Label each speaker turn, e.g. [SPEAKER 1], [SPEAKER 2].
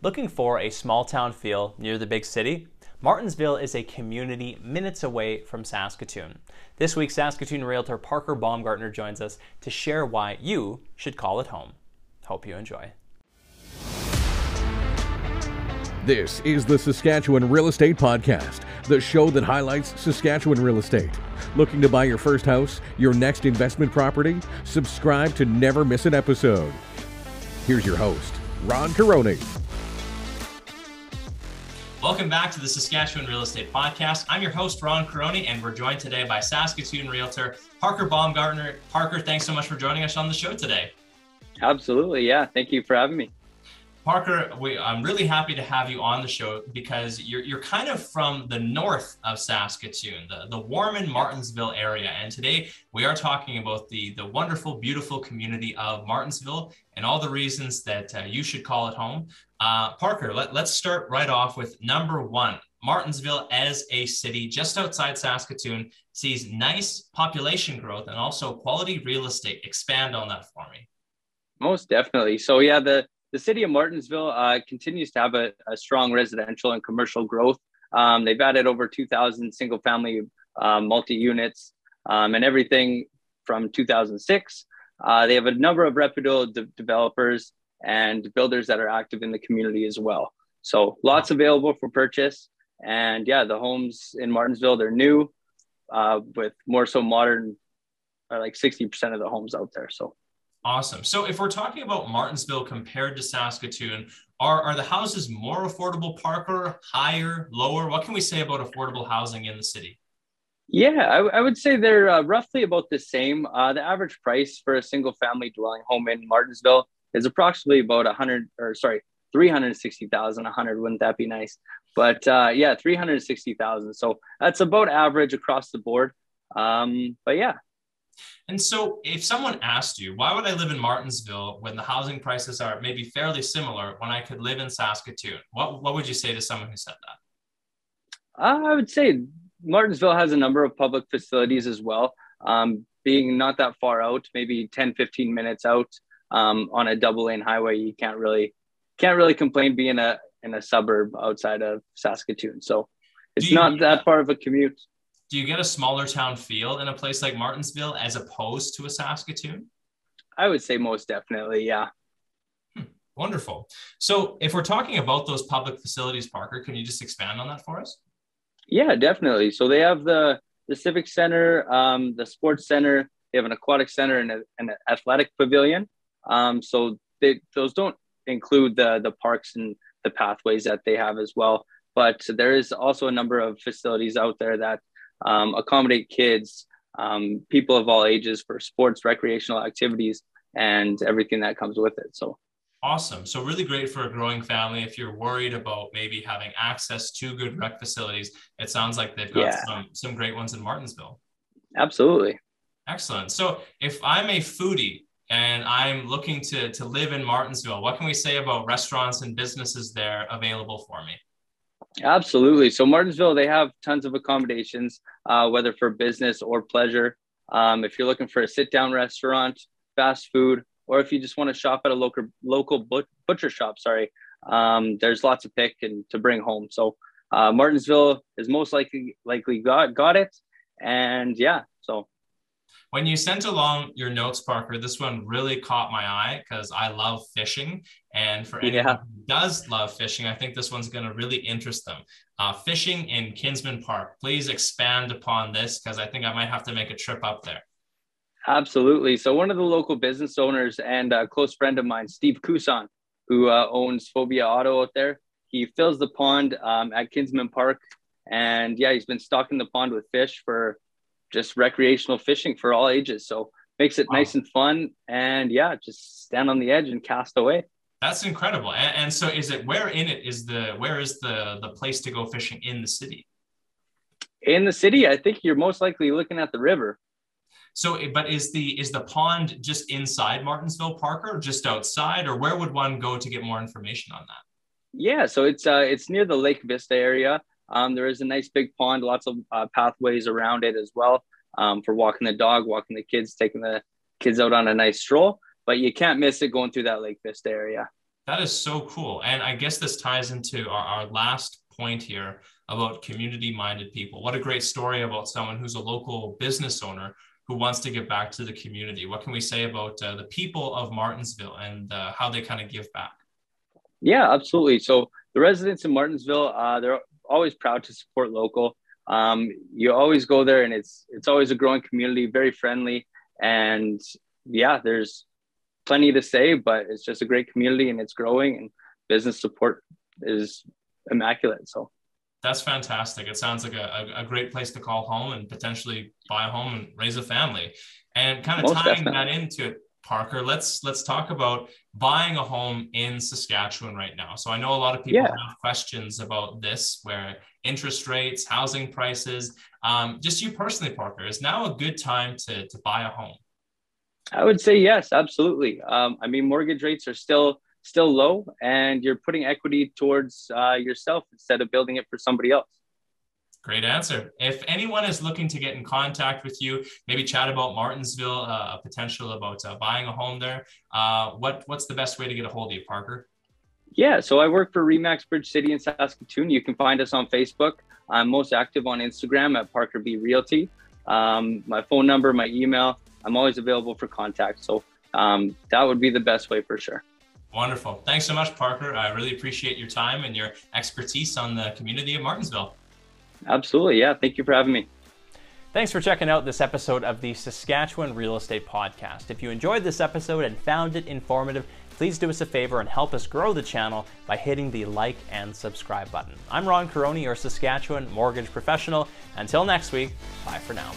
[SPEAKER 1] Looking for a small town feel near the big city? Martensville is a community minutes away from Saskatoon. This week, Saskatoon Realtor Parker Baumgartner joins us to share why you should call it home. Hope you enjoy.
[SPEAKER 2] This is the Saskatchewan Real Estate Podcast, the show that highlights Saskatchewan real estate. Looking to buy your first house, your next investment property? Subscribe to never miss an episode. Here's your host, Ron Caroni.
[SPEAKER 1] Welcome back to the Saskatchewan Real Estate Podcast. I'm your host, Ron Caroni, and we're joined today by Saskatoon Realtor Parker Baumgartner. Parker, thanks so much for joining us on the show today.
[SPEAKER 3] Absolutely. Yeah. Thank you for having me.
[SPEAKER 1] Parker, we, I'm really happy to have you on the show because you're, you're kind of from the north of Saskatoon, the, the Warman Martensville area. And today we are talking about the, the wonderful, beautiful community of Martensville and all the reasons that uh, you should call it home. Uh, Parker, let, let's start right off with number one. Martensville, as a city just outside Saskatoon sees nice population growth and also quality real estate. Expand on that for me.
[SPEAKER 3] Most definitely. So yeah, the the city of Martensville uh, continues to have a, a, strong residential and commercial growth. Um, they've added over 2,000 single family uh, multi units um, and everything from 2006. Uh, they have a number of reputable de- developers and builders that are active in the community as well. So lots available for purchase. And yeah, the homes in Martensville, they're new uh, with more so modern, like 60% of the homes out there. So
[SPEAKER 1] Awesome. So if we're talking about Martensville compared to Saskatoon, are, are the houses more affordable, Parker, higher, lower? What can we say about affordable housing in the city?
[SPEAKER 3] Yeah, I, I would say they're uh, roughly about the same. Uh, the average price for a single family dwelling home in Martensville is approximately about 100 or sorry, 360,000, 100. Wouldn't that be nice? But uh, yeah, 360,000. So that's about average across the board. Um, but yeah,
[SPEAKER 1] and so, if someone asked you, why would I live in Martensville when the housing prices are maybe fairly similar when I could live in Saskatoon? What, what would you say to someone who said that?
[SPEAKER 3] Uh, I would say Martensville has a number of public facilities as well. Um, being not that far out, maybe 10, 15 minutes out um, on a double lane highway, you can't really can't really complain being a in a suburb outside of Saskatoon. So it's not that far of a commute
[SPEAKER 1] do you get a smaller town feel in a place like Martensville as opposed to a Saskatoon?
[SPEAKER 3] I would say most definitely, yeah.
[SPEAKER 1] Hmm, wonderful. So, if we're talking about those public facilities, Parker, can you just expand on that for us?
[SPEAKER 3] Yeah, definitely. So they have the the civic center, um, the sports center. They have an aquatic center and a, an athletic pavilion. Um, so they, those don't include the the parks and the pathways that they have as well. But there is also a number of facilities out there that um, accommodate kids, um, people of all ages for sports, recreational activities, and everything that comes with it. So
[SPEAKER 1] Awesome. So really great for a growing family. If you're worried about maybe having access to good rec facilities, it sounds like they've got yeah. some some great ones in Martensville.
[SPEAKER 3] Absolutely.
[SPEAKER 1] Excellent. So if I'm a foodie and I'm looking to to live in Martensville. what can we say about restaurants and businesses there available for me?
[SPEAKER 3] Absolutely. So Martensville, they have tons of accommodations, uh, whether for business or pleasure. Um, if you're looking for a sit-down restaurant, fast food, or if you just want to shop at a local local butcher shop, sorry, um, there's lots of pick and to bring home. So uh, Martensville is most likely likely got got it, and yeah, so
[SPEAKER 1] when you sent along your notes, Parker, this one really caught my eye because I love fishing. And for anyone yeah. who does love fishing, I think this one's going to really interest them. Uh, fishing in Kinsman Park. Please expand upon this because I think I might have to make a trip up there.
[SPEAKER 3] Absolutely. So, one of the local business owners and a close friend of mine, Steve Kusan, who uh, owns Phobia Auto out there, he fills the pond um, at Kinsman Park. And yeah, he's been stocking the pond with fish for just recreational fishing for all ages. So makes it wow. nice and fun. And yeah, just stand on the edge and cast away.
[SPEAKER 1] That's incredible. And, and, so is it where in it is the where is the the place to go fishing in the city?
[SPEAKER 3] In the city, I think you're most likely looking at the river.
[SPEAKER 1] So, but is the is the pond just inside Martensville Parker, or just outside, or where would one go to get more information on that?
[SPEAKER 3] Yeah, so it's uh it's near the Lake Vista area. Um, there is a nice big pond, lots of uh, pathways around it as well um, for walking the dog, walking the kids, taking the kids out on a nice stroll. But you can't miss it going through that Lake Vista area.
[SPEAKER 4] That is so cool. And I guess this ties into our, our last point here about community minded people. What a great story about someone who's a local business owner who wants to give back to the community. What can we say about uh, the people of Martensville and uh, how they kind of give back?
[SPEAKER 3] Yeah, absolutely. So the residents in Martensville, uh, they're always proud to support local. Um, you always go there, and it's it's always a growing community, very friendly, and yeah, there's plenty to say, but it's just a great community, and it's growing, and business support is immaculate. So
[SPEAKER 4] that's fantastic. It sounds like a, a, great place to call home and potentially buy a home and raise a family. And kind of Most tying definitely. that into it, Parker, let's let's talk about buying a home in Saskatchewan right now. So I know a lot of people yeah. have questions about this, where interest rates, housing prices. Um, just you personally, Parker, is now a good time to to buy a home?
[SPEAKER 3] I would say yes, absolutely. Um, I mean, mortgage rates are still still low and you're putting equity towards uh, yourself instead of building it for somebody else.
[SPEAKER 4] Great answer. If anyone is looking to get in contact with you, maybe chat about Martensville, uh, a potential about uh, buying a home there, uh, what what's the best way to get a hold of you, Parker?
[SPEAKER 3] Yeah, so I work for Remax Bridge City in Saskatoon. You can find us on Facebook. I'm most active on Instagram at Parker B Realty. Um, my phone number, my email, I'm always available for contact. So um, that would be the best way for sure.
[SPEAKER 4] Wonderful. Thanks so much, Parker. I really appreciate your time and your expertise on the community of Martensville.
[SPEAKER 3] Absolutely. Yeah. Thank you for having me.
[SPEAKER 1] Thanks for checking out this episode of the Saskatchewan Real Estate Podcast. If you enjoyed this episode and found it informative, please do us a favor and help us grow the channel by hitting the like and subscribe button. I'm Ron Caroni, your Saskatchewan mortgage professional. Until next week, bye for now.